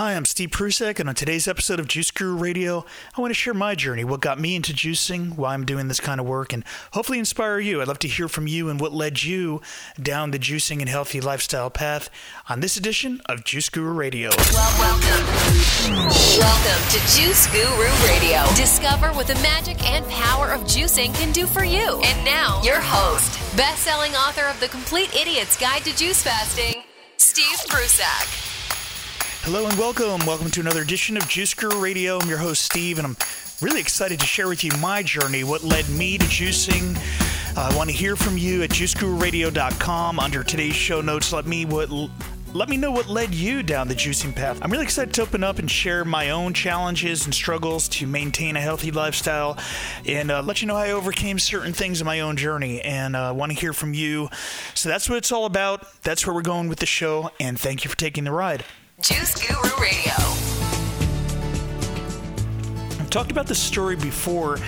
Hi, I'm Steve Prussack, and on today's episode of Juice Guru Radio, I want to share my journey, what got me into juicing, why I'm doing this kind of work, and hopefully inspire you. I'd love to hear from you and what led you down the juicing and healthy lifestyle path on this edition of Juice Guru Radio. Well, welcome. Welcome to Juice Guru Radio. Discover what the magic and power of juicing can do for you. And now, your host, best-selling author of The Complete Idiot's Guide to Juice Fasting, Steve Prussack. Hello and welcome. Welcome to another edition of Juice Guru Radio. I'm your host, Steve, and I'm really excited to share with you my journey, what led me to juicing. Uh, I want to hear from you at juicegururadio.com. Under today's show notes, let me what let me know what led you down the juicing path. I'm really excited to open up and share my own challenges and struggles to maintain a healthy lifestyle and uh, let you know how I overcame certain things in my own journey. And I uh, want to hear from you. So that's what it's all about. That's where we're going with the show. And thank you for taking the ride. Juice Guru Radio. I've talked about this story before,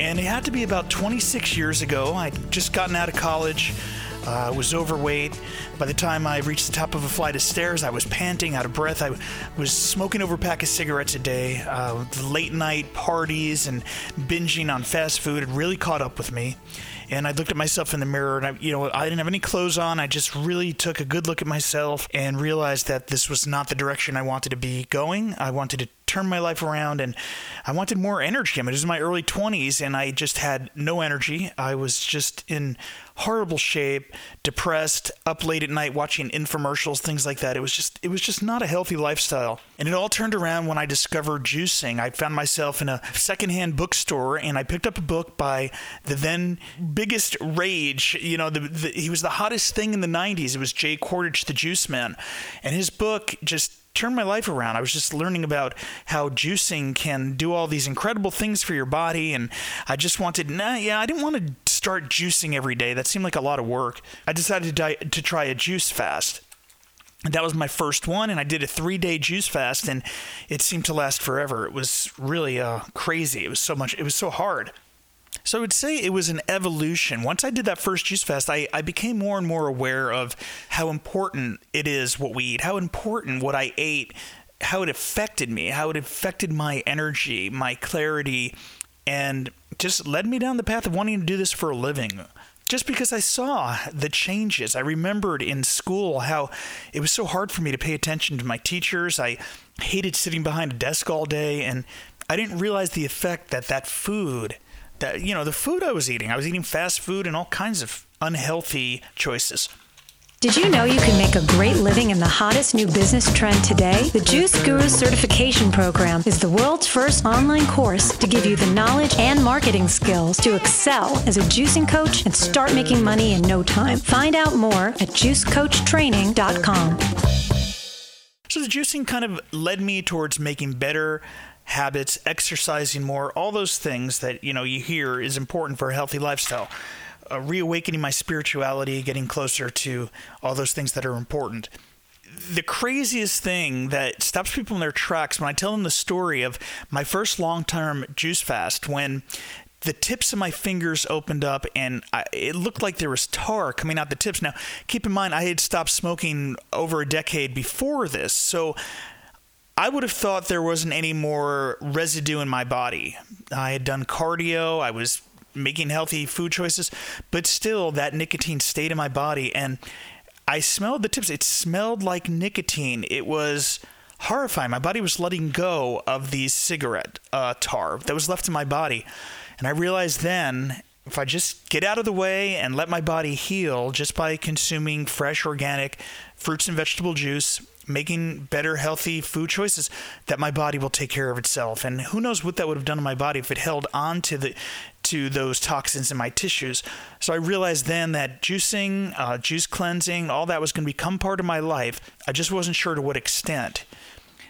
and it had to be about 26 years ago. I'd just gotten out of college. I uh, was overweight. By the time I reached the top of a flight of stairs, I was panting, out of breath. I was smoking over a pack of cigarettes a day. Uh, late night parties and binging on fast food had really caught up with me and I looked at myself in the mirror and I, you know, I didn't have any clothes on. I just really took a good look at myself and realized that this was not the direction I wanted to be going. I wanted to turn my life around and I wanted more energy. I mean, it was my early 20s and I just had no energy. I was just in horrible shape, depressed, up late at night watching infomercials, things like that. It was just it was just not a healthy lifestyle. And it all turned around when I discovered juicing. I found myself in a secondhand bookstore and I picked up a book by the then biggest rage, you know, the, the, he was the hottest thing in the 90s. It was Jay Kordich, the Juice Man. And his book just turned my life around. I was just learning about how juicing can do all these incredible things for your body, and I just wanted, nah, yeah, I didn't want to start juicing every day. That seemed like a lot of work. I decided to, to try a juice fast. That was my first one, and I did a three day juice fast, and it seemed to last forever. It was really uh, crazy. It was so much, it was so hard. So I would say it was an evolution. Once I did that first juice fast, I, I became more and more aware of how important it is what we eat, how important what I ate, how it affected me, how it affected my energy, my clarity, and just led me down the path of wanting to do this for a living just because I saw the changes. I remembered in school how it was so hard for me to pay attention to my teachers. I hated sitting behind a desk all day, and I didn't realize the effect that that food that you know the food I was eating. I was eating fast food and all kinds of unhealthy choices. Did you know you can make a great living in the hottest new business trend today? The Juice Guru Certification Program is the world's first online course to give you the knowledge and marketing skills to excel as a juicing coach and start making money in no time. Find out more at juicecoachtraining.com. So the juicing kind of led me towards making better habits, exercising more, all those things that you know you hear is important for a healthy lifestyle. Uh, reawakening my spirituality, getting closer to all those things that are important. The craziest thing that stops people in their tracks when I tell them the story of my first long term juice fast when the tips of my fingers opened up and I, it looked like there was tar coming out the tips. Now, keep in mind, I had stopped smoking over a decade before this. So I would have thought there wasn't any more residue in my body. I had done cardio, I was making healthy food choices, but still that nicotine stayed in my body and I smelled the tips. It smelled like nicotine. It was horrifying. My body was letting go of the cigarette uh, tar that was left in my body. And I realized then if I just get out of the way and let my body heal just by consuming fresh organic fruits and vegetable juice making better, healthy food choices, that my body will take care of itself. And who knows what that would have done to my body if it held on to the to those toxins in my tissues. So I realized then that juicing, uh, juice cleansing, all that was going to become part of my life. I just wasn't sure to what extent.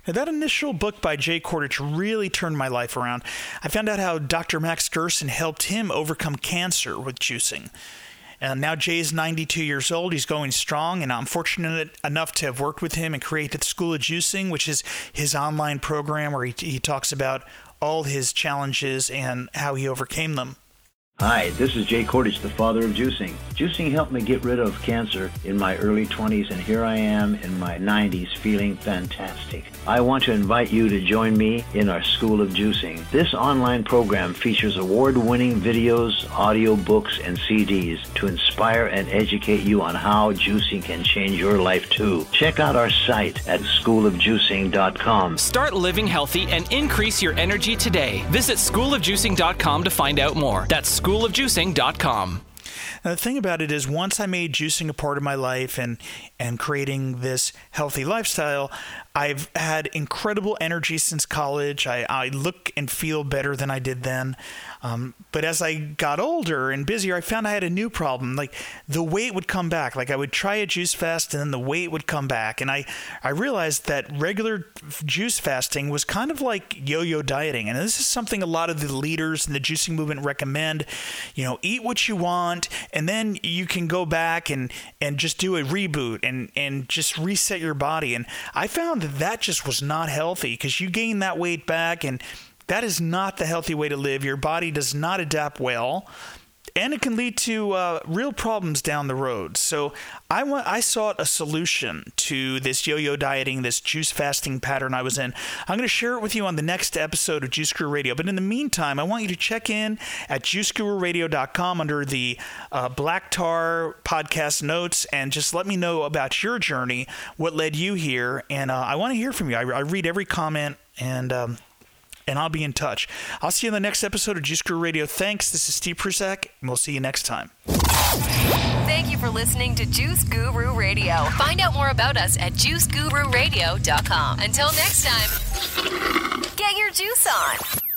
Now, that initial book by Jay Kordich really turned my life around. I found out how Dr. Max Gerson helped him overcome cancer with juicing. And now Jay's 92 years old. He's going strong, and I'm fortunate enough to have worked with him and created the School of Juicing, which is his online program where he, he talks about all his challenges and how he overcame them. Hi, this is Jay Kordich, the father of juicing. Juicing helped me get rid of cancer in my early 20s, and here I am in my 90s feeling fantastic. I want to invite you to join me in our School of Juicing. This online program features award winning videos, audio books, and CDs to inspire and educate you on how juicing can change your life too. Check out our site at schoolofjuicing.com. Start living healthy and increase your energy today. Visit schoolofjuicing.com to find out more. That's schoolofjuicing.com. The thing about it is, once I made juicing a part of my life and and creating this healthy lifestyle, I've had incredible energy since college. I, I look and feel better than I did then. Um, but as I got older and busier, I found I had a new problem. Like the weight would come back. Like I would try a juice fast and then the weight would come back. And I, I realized that regular juice fasting was kind of like yo yo dieting. And this is something a lot of the leaders in the juicing movement recommend. You know, eat what you want, and then you can go back and, and just do a reboot and, and just reset your body. And I found that that just was not healthy because you gain that weight back and that is not the healthy way to live. Your body does not adapt well and it can lead to uh, real problems down the road. So I want I sought a solution to this yo-yo dieting, this juice fasting pattern I was in. I'm going to share it with you on the next episode of Juice Guru Radio. But in the meantime, I want you to check in at juicegururadio.com under the uh, Black Tar podcast notes and just let me know about your journey, what led you here, and uh, I want to hear from you. I, I read every comment and. Um, and I'll be in touch. I'll see you in the next episode of Juice Guru Radio. Thanks. This is Steve Prussack, and we'll see you next time. Thank you for listening to Juice Guru Radio. Find out more about us at juicegururadio.com. Until next time, get your juice on.